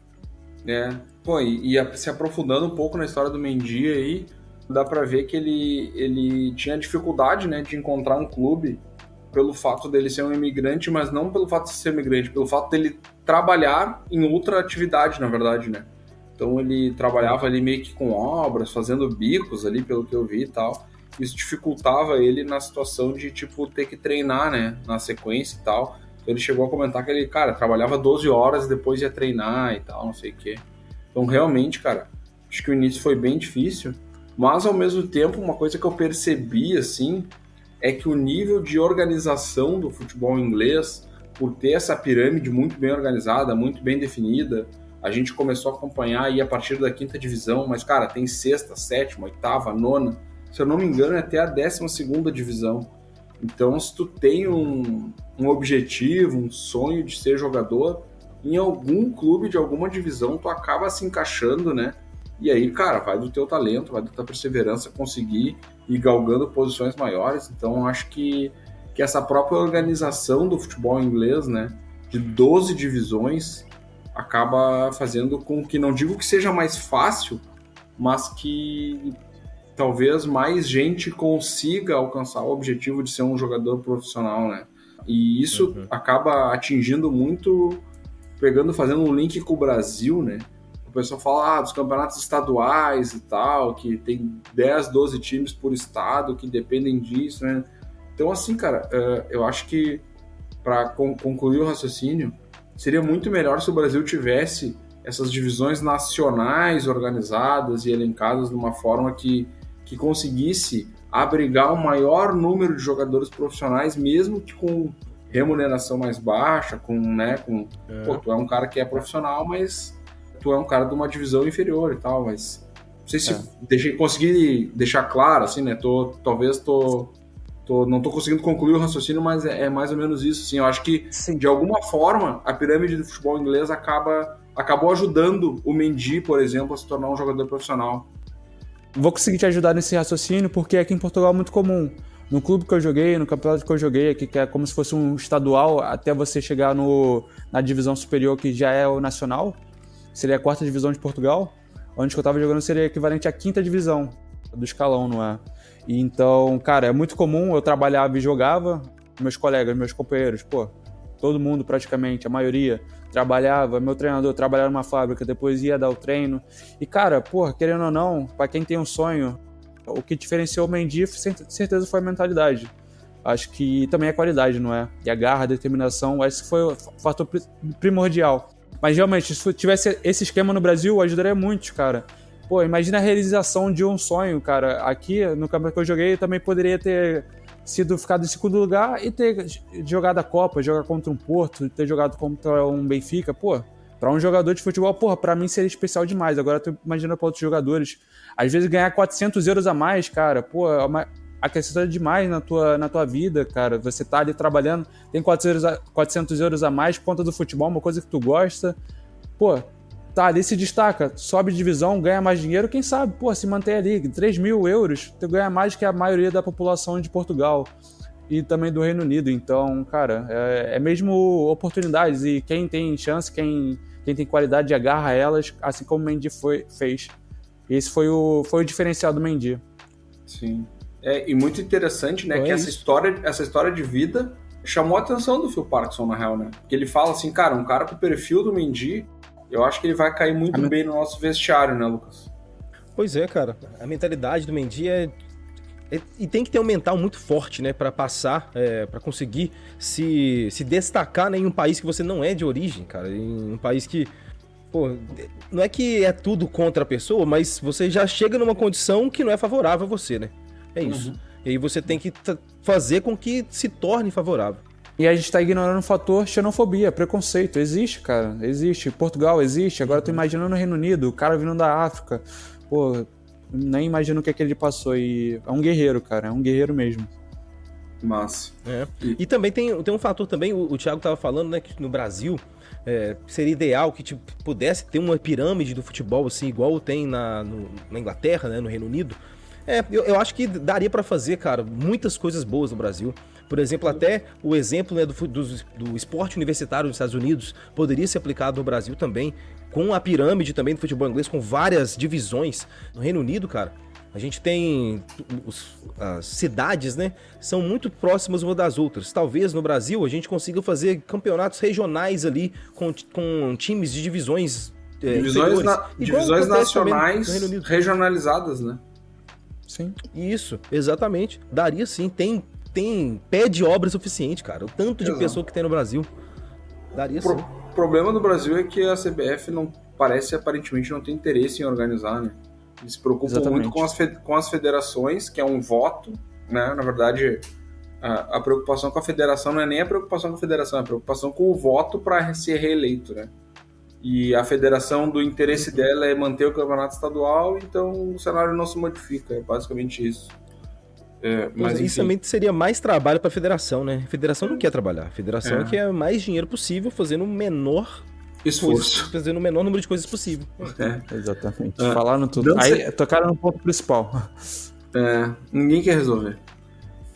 É, pô, e, e se aprofundando um pouco na história do Mendy aí, dá para ver que ele, ele tinha dificuldade né, de encontrar um clube pelo fato dele ser um imigrante, mas não pelo fato de ser imigrante, pelo fato dele trabalhar em outra atividade, na verdade, né? Então ele trabalhava ali meio que com obras, fazendo bicos ali, pelo que eu vi e tal. Isso dificultava ele na situação de, tipo, ter que treinar, né? Na sequência e tal. Então ele chegou a comentar que ele, cara, trabalhava 12 horas e depois ia treinar e tal, não sei o quê. Então realmente, cara, acho que o início foi bem difícil. Mas ao mesmo tempo, uma coisa que eu percebi assim é que o nível de organização do futebol inglês, por ter essa pirâmide muito bem organizada, muito bem definida, a gente começou a acompanhar aí a partir da quinta divisão, mas, cara, tem sexta, sétima, oitava, nona, se eu não me engano, é até a décima segunda divisão. Então, se tu tem um, um objetivo, um sonho de ser jogador, em algum clube de alguma divisão, tu acaba se encaixando, né? E aí, cara, vai do teu talento, vai da tua perseverança conseguir ir galgando posições maiores. Então, acho que, que essa própria organização do futebol inglês, né, de 12 divisões, acaba fazendo com que, não digo que seja mais fácil, mas que talvez mais gente consiga alcançar o objetivo de ser um jogador profissional, né? E isso uhum. acaba atingindo muito, pegando, fazendo um link com o Brasil, né? O pessoal fala ah, dos campeonatos estaduais e tal, que tem 10, 12 times por estado que dependem disso, né? Então, assim, cara, eh, eu acho que para concluir o raciocínio, seria muito melhor se o Brasil tivesse essas divisões nacionais organizadas e elencadas de uma forma que, que conseguisse abrigar um maior número de jogadores profissionais, mesmo que com remuneração mais baixa, com, né, com, é. pô, tu é um cara que é profissional, mas tu é um cara de uma divisão inferior e tal, mas não sei se é. deixei, consegui deixar claro, assim, né, tô, talvez tô Tô, não estou conseguindo concluir o raciocínio, mas é, é, mais ou menos isso. Sim, eu acho que, Sim. de alguma forma, a pirâmide do futebol inglês acaba, acabou ajudando o Mendy, por exemplo, a se tornar um jogador profissional. Vou conseguir te ajudar nesse raciocínio, porque aqui em Portugal é muito comum. No clube que eu joguei, no campeonato que eu joguei aqui, que é como se fosse um estadual, até você chegar no, na divisão superior, que já é o nacional, seria a quarta divisão de Portugal, onde eu estava jogando seria equivalente à quinta divisão do escalão, não é? Então, cara, é muito comum, eu trabalhava e jogava, meus colegas, meus companheiros, pô, todo mundo praticamente, a maioria, trabalhava, meu treinador trabalhava numa fábrica, depois ia dar o treino. E, cara, pô, querendo ou não, para quem tem um sonho, o que diferenciou o Mendy, certeza foi a mentalidade. Acho que também é qualidade, não é? E a garra, a determinação, esse foi o fator primordial. Mas realmente, se tivesse esse esquema no Brasil, ajudaria muito, cara. Pô, imagina a realização de um sonho, cara. Aqui, no campeonato que eu joguei, eu também poderia ter sido ficado em segundo lugar e ter jogado a Copa, jogar contra um Porto, ter jogado contra um Benfica. Pô, para um jogador de futebol, porra, pra mim seria especial demais. Agora tu imagina pra outros jogadores. Às vezes ganhar 400 euros a mais, cara, pô, é uma acrescenta demais na tua, na tua vida, cara. Você tá ali trabalhando, tem 400 euros a, 400 euros a mais por conta do futebol, uma coisa que tu gosta. Pô, tá ali se destaca, sobe de divisão, ganha mais dinheiro, quem sabe, pô, se mantém ali, 3 mil euros, tu ganha mais que a maioria da população de Portugal e também do Reino Unido. Então, cara, é, é mesmo oportunidades e quem tem chance, quem, quem tem qualidade, agarra elas, assim como o Mendy foi, fez. Esse foi o, foi o diferencial do Mendy. Sim. É, e muito interessante, né, que essa história, essa história de vida chamou a atenção do Phil Parkinson, na real, né? Porque ele fala assim, cara, um cara com o perfil do Mendy eu acho que ele vai cair muito bem no nosso vestiário, né, Lucas? Pois é, cara. A mentalidade do Mendy é, é e tem que ter um mental muito forte, né, para passar, é, para conseguir se, se destacar né, em um país que você não é de origem, cara, em um país que, pô, não é que é tudo contra a pessoa, mas você já chega numa condição que não é favorável a você, né? É isso. Uhum. E aí você tem que fazer com que se torne favorável. E a gente está ignorando o fator xenofobia, preconceito. Existe, cara. Existe. Portugal existe. Agora eu tô imaginando o Reino Unido, o cara vindo da África. Pô, nem imagino o que, é que ele passou. E é um guerreiro, cara. É um guerreiro mesmo. Massa. É. E também tem, tem um fator também, o, o Thiago tava falando, né, que no Brasil é, seria ideal que tipo, pudesse ter uma pirâmide do futebol, assim, igual tem na, no, na Inglaterra, né, no Reino Unido. É, eu, eu acho que daria para fazer, cara, muitas coisas boas no Brasil. Por exemplo, até o exemplo né, do, do, do esporte universitário dos Estados Unidos poderia ser aplicado no Brasil também, com a pirâmide também do futebol inglês, com várias divisões. No Reino Unido, cara, a gente tem os, as cidades, né? São muito próximas umas das outras. Talvez no Brasil a gente consiga fazer campeonatos regionais ali com, com times de divisões. É, divisões, na, divisões nacionais regionalizadas, né? Sim. Isso, exatamente. Daria sim. Tem tem pé de obra suficiente, cara. O tanto de Exato. pessoa que tem no Brasil. Daria Pro. O problema do Brasil é que a CBF não parece aparentemente não tem interesse em organizar, né? Eles se preocupam Exatamente. muito com as, com as federações, que é um voto, né? Na verdade, a, a, preocupação com a federação não é nem a preocupação com a federação, é a preocupação com o voto para ser reeleito, né? e a federação do interesse dela é manter o campeonato estadual, então o cenário não se modifica, é basicamente isso. É, mas isso também seria mais trabalho para a federação, né? A federação não quer trabalhar, a federação é. quer mais dinheiro possível, fazendo o menor esforço, fazendo o menor número de coisas possível. É. Exatamente. É. Falaram tudo. Aí tocaram no ponto principal. É, ninguém quer resolver.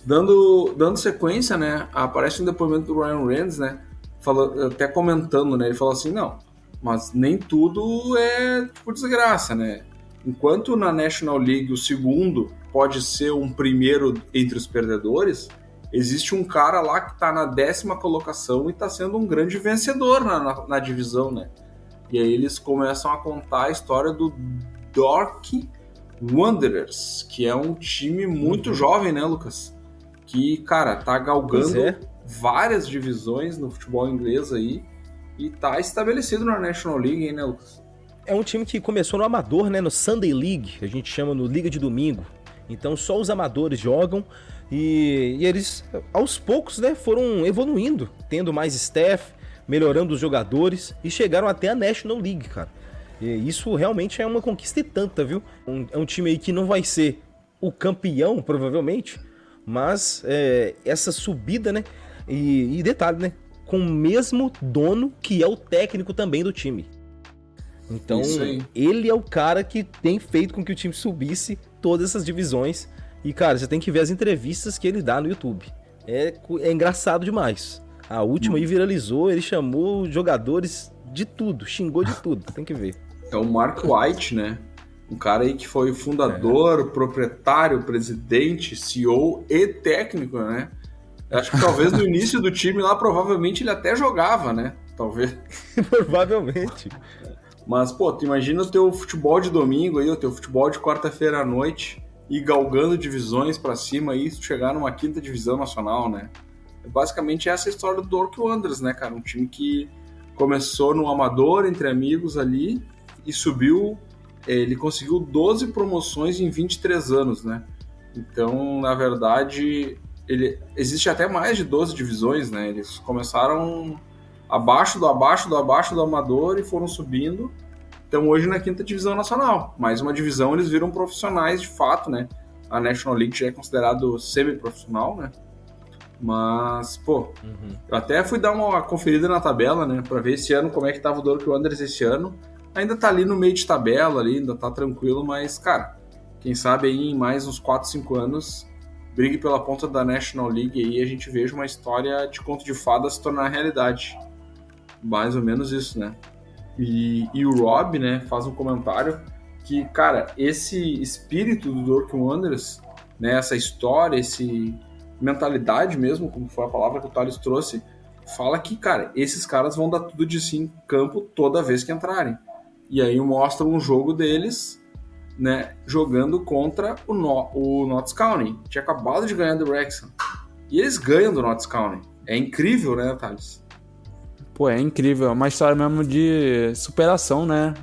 Dando, dando sequência, né? Aparece um depoimento do Ryan Reynolds, né? Fala, até comentando, né? Ele falou assim: não, mas nem tudo é tipo desgraça, né? Enquanto na National League o segundo pode ser um primeiro entre os perdedores, existe um cara lá que está na décima colocação e está sendo um grande vencedor na, na, na, divisão, né? E aí eles começam a contar a história do Dork Wanderers, que é um time muito uhum. jovem, né, Lucas? Que, cara, tá galgando é. várias divisões no futebol inglês aí e tá estabelecido na National League, hein, né, Lucas? É um time que começou no amador, né, no Sunday League, a gente chama no Liga de Domingo. Então só os amadores jogam e, e eles, aos poucos, né, foram evoluindo, tendo mais staff, melhorando os jogadores e chegaram até a National League, cara. E isso realmente é uma conquista e tanta, viu? Um, é um time aí que não vai ser o campeão, provavelmente, mas é, essa subida, né? E, e detalhe, né? com o mesmo dono que é o técnico também do time. Então, ele é o cara que tem feito com que o time subisse todas essas divisões. E, cara, você tem que ver as entrevistas que ele dá no YouTube. É, é engraçado demais. A última hum. aí viralizou, ele chamou jogadores de tudo, xingou de tudo, tem que ver. É o Mark White, né? Um cara aí que foi fundador, é. proprietário, presidente, CEO e técnico, né? Acho que talvez no início do time lá, provavelmente ele até jogava, né? Talvez. provavelmente. Mas, pô, tu imagina o teu futebol de domingo aí, o teu futebol de quarta-feira à noite, e galgando divisões para cima e chegar numa quinta divisão nacional, né? Basicamente essa é a história do Dork Wanderers, né, cara? Um time que começou no amador, entre amigos ali, e subiu, ele conseguiu 12 promoções em 23 anos, né? Então, na verdade, ele existe até mais de 12 divisões, né? Eles começaram abaixo do abaixo do abaixo do amador e foram subindo. Então hoje na quinta divisão nacional, mais uma divisão eles viram profissionais de fato, né? A National League já é considerado semi-profissional, né? Mas, pô, uhum. eu até fui dar uma conferida na tabela, né? Pra ver esse ano como é que tava o Dork Wanderers esse ano. Ainda tá ali no meio de tabela, ali, ainda tá tranquilo, mas, cara, quem sabe aí em mais uns 4, 5 anos brigue pela ponta da National League e a gente veja uma história de conto de fadas se tornar realidade. Mais ou menos isso, né? E, e o Rob, né, faz um comentário que, cara, esse espírito do Dork Wanderers, né, essa história, esse mentalidade mesmo, como foi a palavra que o Thales trouxe, fala que, cara, esses caras vão dar tudo de si em campo toda vez que entrarem. E aí mostra um jogo deles né, jogando contra o, no, o Notts County. Tinha acabado de ganhar do Wrexham. E eles ganham do Notts County. É incrível, né, Thales? Pô, é incrível. É uma história mesmo de superação, né?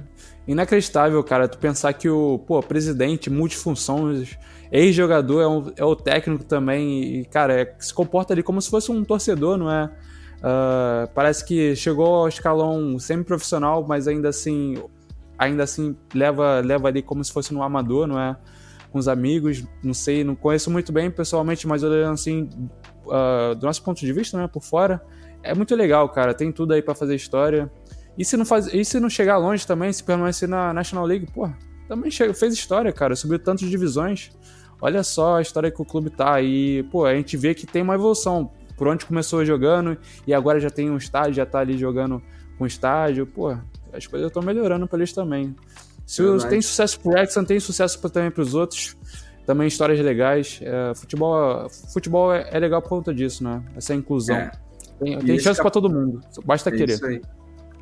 Inacreditável, cara. Tu pensar que o pô, presidente, multifunções, ex-jogador, é, um, é o técnico também. E, cara, é, se comporta ali como se fosse um torcedor, não é? Uh, parece que chegou ao escalão semi-profissional, mas ainda assim ainda assim leva, leva ali como se fosse no amador, não é? Com os amigos, não sei, não conheço muito bem pessoalmente, mas olhando assim, uh, do nosso ponto de vista, né, por fora, é muito legal, cara. Tem tudo aí para fazer história. E se não faz, e se não chegar longe também, se permanecer na National League, pô, também chega, fez história, cara. Subiu tantas divisões. Olha só a história que o clube tá aí. Pô, a gente vê que tem uma evolução. Por onde começou jogando e agora já tem um estádio, já tá ali jogando com estádio. Pô, as coisas estão melhorando para eles também. Se é tem sucesso pro Exxon, tem sucesso também para os outros. Também histórias legais. É, futebol futebol é, é, legal por conta disso, né? Essa inclusão. É. Tem, tem chance cap... para todo mundo. Basta é querer. Isso aí.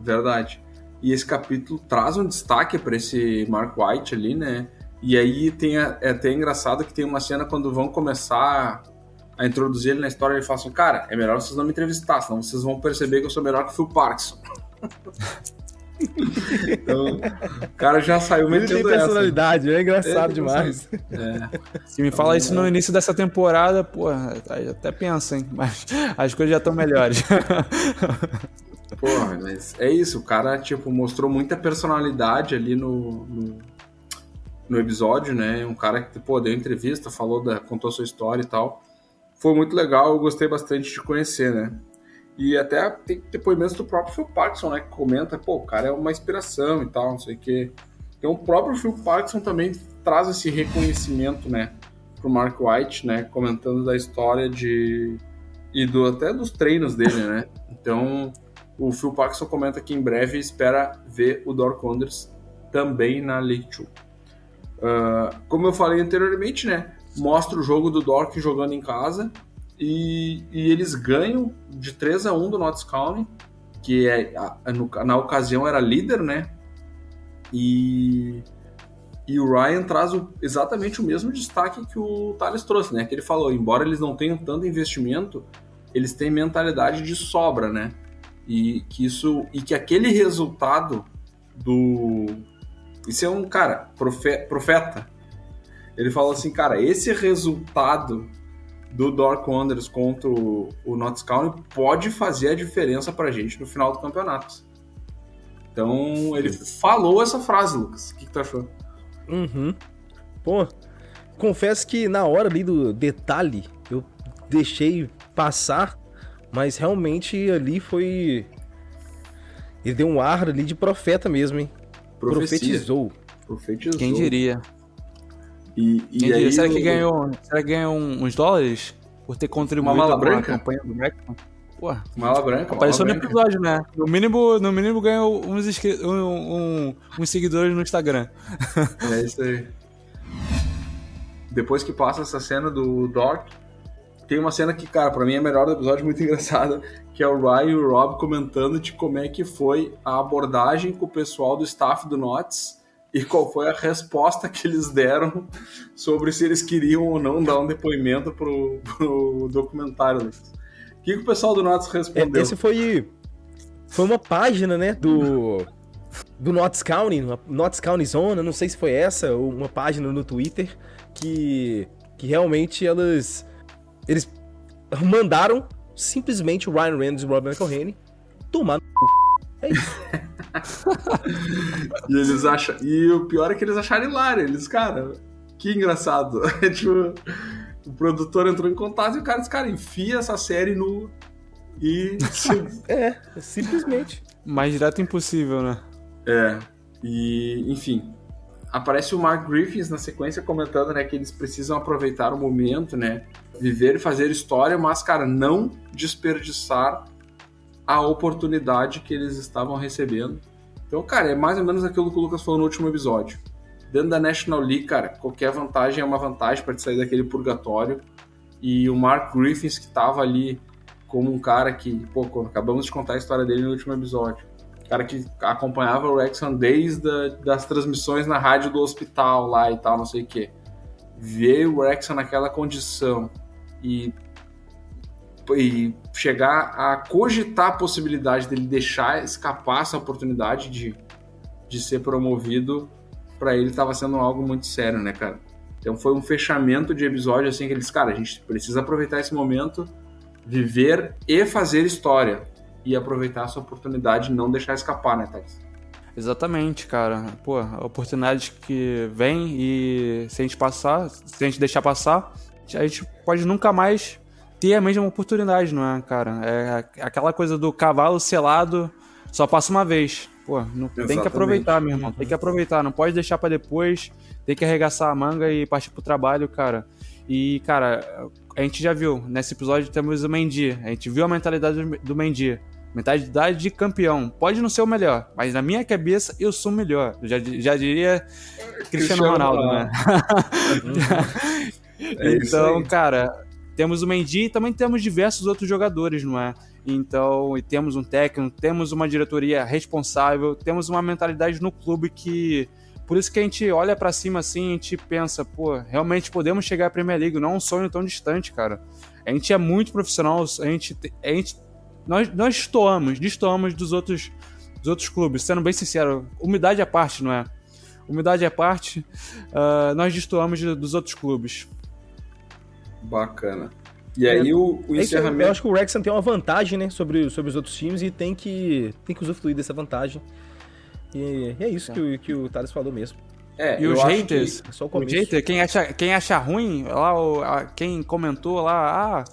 Verdade. E esse capítulo traz um destaque para esse Mark White ali, né? E aí tem a, é até engraçado que tem uma cena quando vão começar a introduzir ele na história, ele fala assim, cara, é melhor vocês não me entrevistar, senão vocês vão perceber que eu sou melhor que o Phil Parkinson. Então, o cara já saiu Ele tem personalidade, essa. é engraçado é, demais. É. Se me fala isso no início dessa temporada, pô, até pensa, hein? Mas as coisas já estão melhores. Porra, mas é isso, o cara, tipo, mostrou muita personalidade ali no, no, no episódio, né? Um cara que, pô, deu entrevista, falou da, contou sua história e tal. Foi muito legal, eu gostei bastante de conhecer, né? E até tem depoimentos do próprio Phil Parkinson, né? Que comenta, pô, o cara é uma inspiração e tal, não sei o quê. Então o próprio Phil Parkinson também traz esse reconhecimento, né? Pro Mark White, né? Comentando da história de... E do, até dos treinos dele, né? Então o Phil Parkinson comenta que em breve espera ver o Dork Wonders também na League 2. Uh, como eu falei anteriormente, né? Mostra o jogo do Dork jogando em casa e, e eles ganham de 3 a 1 do Notts County, que é, na ocasião era líder, né? E, e o Ryan traz o, exatamente o mesmo destaque que o Thales trouxe, né? Que ele falou, embora eles não tenham tanto investimento, eles têm mentalidade de sobra, né? E que isso e que aquele resultado do isso é um cara profeta. Ele falou assim, cara, esse resultado do Dark Wanderers contra o, o Notts County pode fazer a diferença pra gente no final do campeonato. Então, ele falou essa frase, Lucas. O que, que tu achou? Uhum. Pô, confesso que na hora ali do detalhe, eu deixei passar, mas realmente ali foi. Ele deu um ar ali de profeta mesmo, hein? Profecia. Profetizou. Profetizou. Quem diria? E, e diria? Será, que ganhou, será que ganhou uns dólares por ter contribuído uma mala branca? campanha do Beckman? Porra. Mala branca. Apareceu mala no episódio, né? No mínimo, no mínimo ganhou uns, um, um, uns seguidores no Instagram. É isso aí. Depois que passa essa cena do Doc, tem uma cena que, cara, pra mim é a melhor do episódio, muito engraçada, que é o Ryan e o Rob comentando de como é que foi a abordagem com o pessoal do staff do Nots e qual foi a resposta que eles deram sobre se eles queriam ou não dar um depoimento pro, pro documentário. O que, que o pessoal do Nots respondeu? Esse foi, foi uma página, né, do, do Notts County, Notts County Zona, não sei se foi essa, ou uma página no Twitter, que, que realmente elas, eles mandaram simplesmente o Ryan Reynolds e o Robert McElhenney tomar no cu. É isso. e eles acham. E o pior é que eles acharam hilário. Eles, cara, que engraçado. tipo, o produtor entrou em contato e o cara disse, cara, enfia essa série no. E. é, simplesmente. Mais direto impossível, né? É. E, enfim. Aparece o Mark Griffiths na sequência comentando, né, que eles precisam aproveitar o momento, né, viver e fazer história, mas, cara, não desperdiçar a oportunidade que eles estavam recebendo. Então, cara, é mais ou menos aquilo que o Lucas falou no último episódio. Dentro da National League, cara, qualquer vantagem é uma vantagem para te sair daquele purgatório. E o Mark Griffiths, que estava ali como um cara que, pô, acabamos de contar a história dele no último episódio. Cara que acompanhava o Rexham desde a, das transmissões na rádio do hospital lá e tal, não sei o quê. Ver o Rexham naquela condição e e chegar a cogitar a possibilidade dele deixar escapar essa oportunidade de, de ser promovido, para ele estava sendo algo muito sério, né, cara? Então foi um fechamento de episódio assim que eles, cara, a gente precisa aproveitar esse momento, viver e fazer história e aproveitar essa oportunidade e não deixar escapar, né, Thales? Exatamente, cara. Pô, a oportunidade que vem e se a gente passar, se a gente deixar passar, a gente pode nunca mais ter a mesma oportunidade, não é, cara? É aquela coisa do cavalo selado só passa uma vez. Pô, não, tem que aproveitar, meu irmão. Tem que aproveitar. Não pode deixar para depois. Tem que arregaçar a manga e partir pro trabalho, cara. E, cara, a gente já viu. Nesse episódio temos o Mendy. A gente viu a mentalidade do Mendy. Mentalidade de campeão. Pode não ser o melhor, mas na minha cabeça eu sou o melhor. Já, já diria Cristiano, Cristiano Ronaldo, né? é então, cara, temos o Mendy e também temos diversos outros jogadores, não é? Então, e temos um técnico, temos uma diretoria responsável, temos uma mentalidade no clube que por isso que a gente olha para cima assim, a gente pensa, pô, realmente podemos chegar à Premier League, não é um sonho tão distante, cara. A gente é muito profissional, a gente, a gente nós, nós destoamos, destoamos dos outros, dos outros clubes, sendo bem sincero, umidade à parte, não é? Umidade à parte, uh, nós destoamos dos outros clubes. Bacana. E aí é, o, o é encerramento. eu acho que o Wrexham tem uma vantagem, né, sobre, sobre os outros times e tem que, tem que usufruir dessa vantagem. E, e é isso que, o, que o Thales falou mesmo. É, e os haters, que... o, o hater, quem acha, quem acha ruim, lá, o, a, quem comentou lá, ah,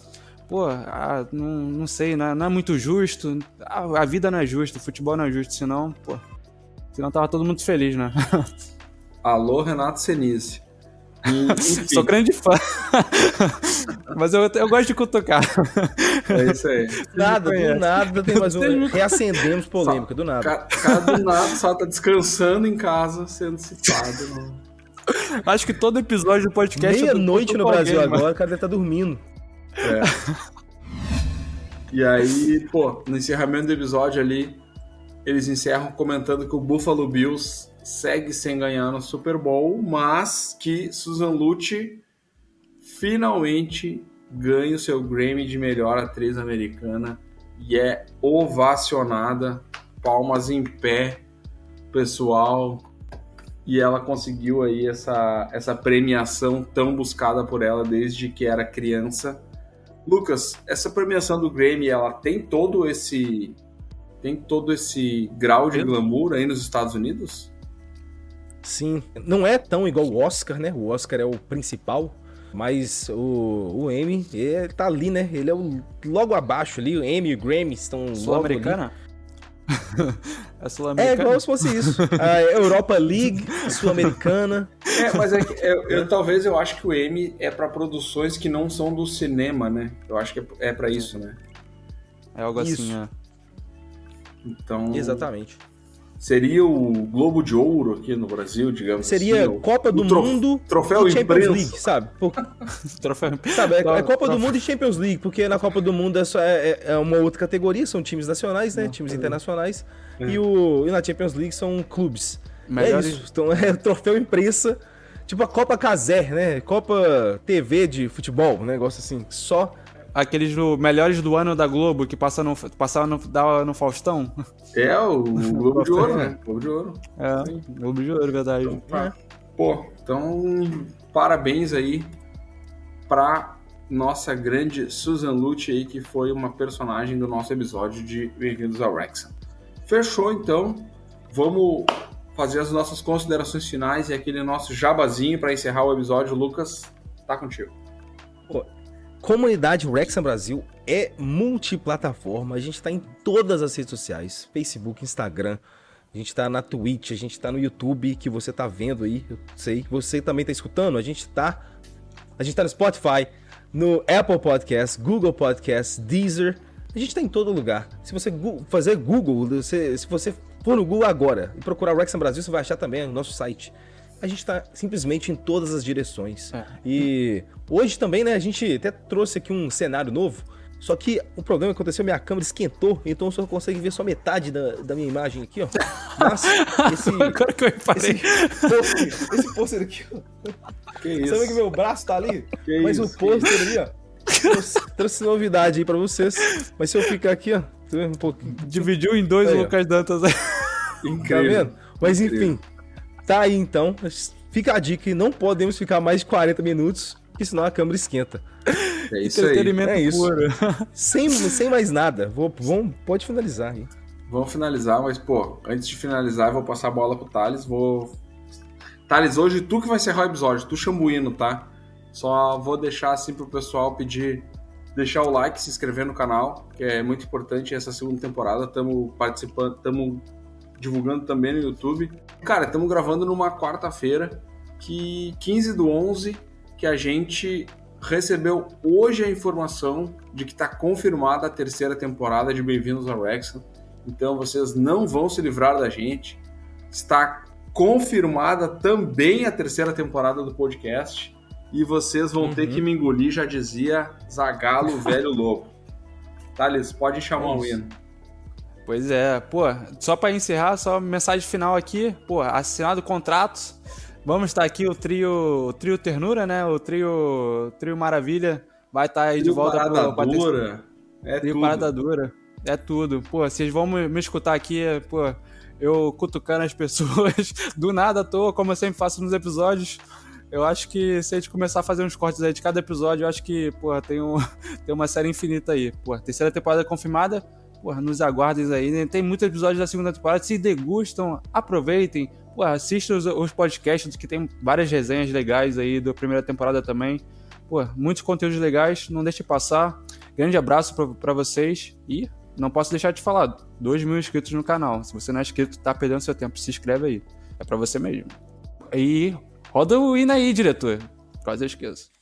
pô, ah, não, não sei, não é, não é muito justo, a, a, vida não é justa, o futebol não é justo, senão, pô, senão tava todo mundo feliz, né? Alô, Renato Senise. Sou grande fã. Mas eu, eu gosto de cutucar. É isso aí. Nada, do nada tem mais um. Reacendemos polêmica, do nada. Cara, do nada só tá descansando em casa, sendo citado. Não. Acho que todo episódio do podcast. Meia-noite no Brasil alguém, agora, o cara deve estar tá dormindo. É. E aí, pô, no encerramento do episódio ali, eles encerram comentando que o Buffalo Bills segue sem ganhar no Super Bowl, mas que Susan Lucci finalmente ganha o seu Grammy de melhor atriz americana e é ovacionada, palmas em pé, pessoal, e ela conseguiu aí essa, essa premiação tão buscada por ela desde que era criança. Lucas, essa premiação do Grammy, ela tem todo esse tem todo esse grau de glamour aí nos Estados Unidos? Sim, não é tão igual o Oscar, né? O Oscar é o principal, mas o, o Emmy, ele tá ali, né? Ele é o, logo abaixo ali, o Emmy e o Grammy estão Sul-Americana? é sul-americana? É igual se fosse isso. A Europa League, Sul-Americana. É, mas é que eu, eu, talvez eu acho que o Emmy é para produções que não são do cinema, né? Eu acho que é, é para isso, né? É algo assim, isso. assim, é. Então. Exatamente. Seria o Globo de Ouro aqui no Brasil, digamos Seria assim, Copa do trof Mundo troféu e Champions League, sabe? Por... troféu sabe, é, é, Copa do Mundo e Champions League, porque na Copa do Mundo é, só, é, é uma outra categoria, são times nacionais, né? Não, times é. internacionais. É. E, o, e na Champions League são clubes. Melhores... É isso. Então é troféu imprensa, tipo a Copa Caser, né? Copa TV de futebol, um negócio assim, só aqueles do, melhores do ano da Globo que passa no, passava no, no Faustão. É, o Globo de Ouro, né? Globo de Ouro. É, Sim. Globo de Ouro, verdade. Então, é. Pô, então parabéns aí pra nossa grande Susan Lucci aí, que foi uma personagem do nosso episódio de Bem-vindos ao Wrexham. Fechou, então. Vamos fazer as nossas considerações finais e aquele nosso jabazinho para encerrar o episódio. Lucas, tá contigo. Pô, Comunidade Wrexham Brasil é multiplataforma. A gente está em todas as redes sociais: Facebook, Instagram. A gente está na Twitch, a gente está no YouTube, que você está vendo aí. Eu sei. Você também está escutando. A gente está. A gente está no Spotify, no Apple Podcast, Google Podcast, Deezer. A gente está em todo lugar. Se você fazer Google, se você for no Google agora e procurar Wrexham Brasil, você vai achar também o nosso site a gente está simplesmente em todas as direções. É. E hoje também, né, a gente até trouxe aqui um cenário novo. Só que o problema aconteceu, minha câmera esquentou, então só consegue ver só metade da, da minha imagem aqui, ó. Mas esse. Agora que eu reparei. Esse pôster, aqui, ó. Que isso? Sabe que meu braço tá ali? Que Mas isso, o pôster ali, ó. Trouxe, trouxe, novidade aí pra vocês. Mas se eu ficar aqui, ó. Um pouquinho. Dividiu em dois aí, Lucas Dantas aí. Incrível. Tá vendo? Mas enfim. Tá aí então. Fica a dica não podemos ficar mais de 40 minutos, porque senão a câmera esquenta. É isso Entretenimento aí. É isso. Puro. sem, sem mais nada. Vou, vamos, pode finalizar aí. Vamos finalizar, mas, pô, antes de finalizar, eu vou passar a bola pro Thales. Vou. Thales, hoje tu que vai encerrar o episódio, tu chambuíno, tá? Só vou deixar assim pro pessoal pedir deixar o like, se inscrever no canal, que é muito importante essa segunda temporada. Estamos participando, estamos divulgando também no YouTube. Cara, estamos gravando numa quarta-feira, que 15 do 11, que a gente recebeu hoje a informação de que está confirmada a terceira temporada de Bem-vindos ao Wrexham. Então vocês não vão se livrar da gente. Está confirmada também a terceira temporada do podcast. E vocês vão uhum. ter que me engolir, já dizia Zagalo, velho lobo. Thales, pode chamar é o hino. Pois é, pô, só para encerrar, só mensagem final aqui, pô, assinado contratos. Vamos estar aqui o trio, o trio Ternura, né? O trio, trio Maravilha vai estar aí trio de volta parada pro dura. É trio tudo. parada dura. É tudo. Pô, vocês vão me escutar aqui, pô, eu cutucando as pessoas do nada à toa, como eu sempre faço nos episódios. eu acho que se a gente começar a fazer uns cortes aí de cada episódio, eu acho que, porra, tem, um, tem uma série infinita aí. Porra, terceira temporada confirmada, porra, nos aguardem aí. Tem muitos episódios da segunda temporada. Se degustam, aproveitem. Porra, assistam os, os podcasts, que tem várias resenhas legais aí da primeira temporada também. Pô, muitos conteúdos legais, não deixe passar. Grande abraço para vocês e não posso deixar de falar, 2 mil inscritos no canal. Se você não é inscrito, tá perdendo seu tempo, se inscreve aí. É para você mesmo. E roda o hino aí, diretor. Quase eu esqueço.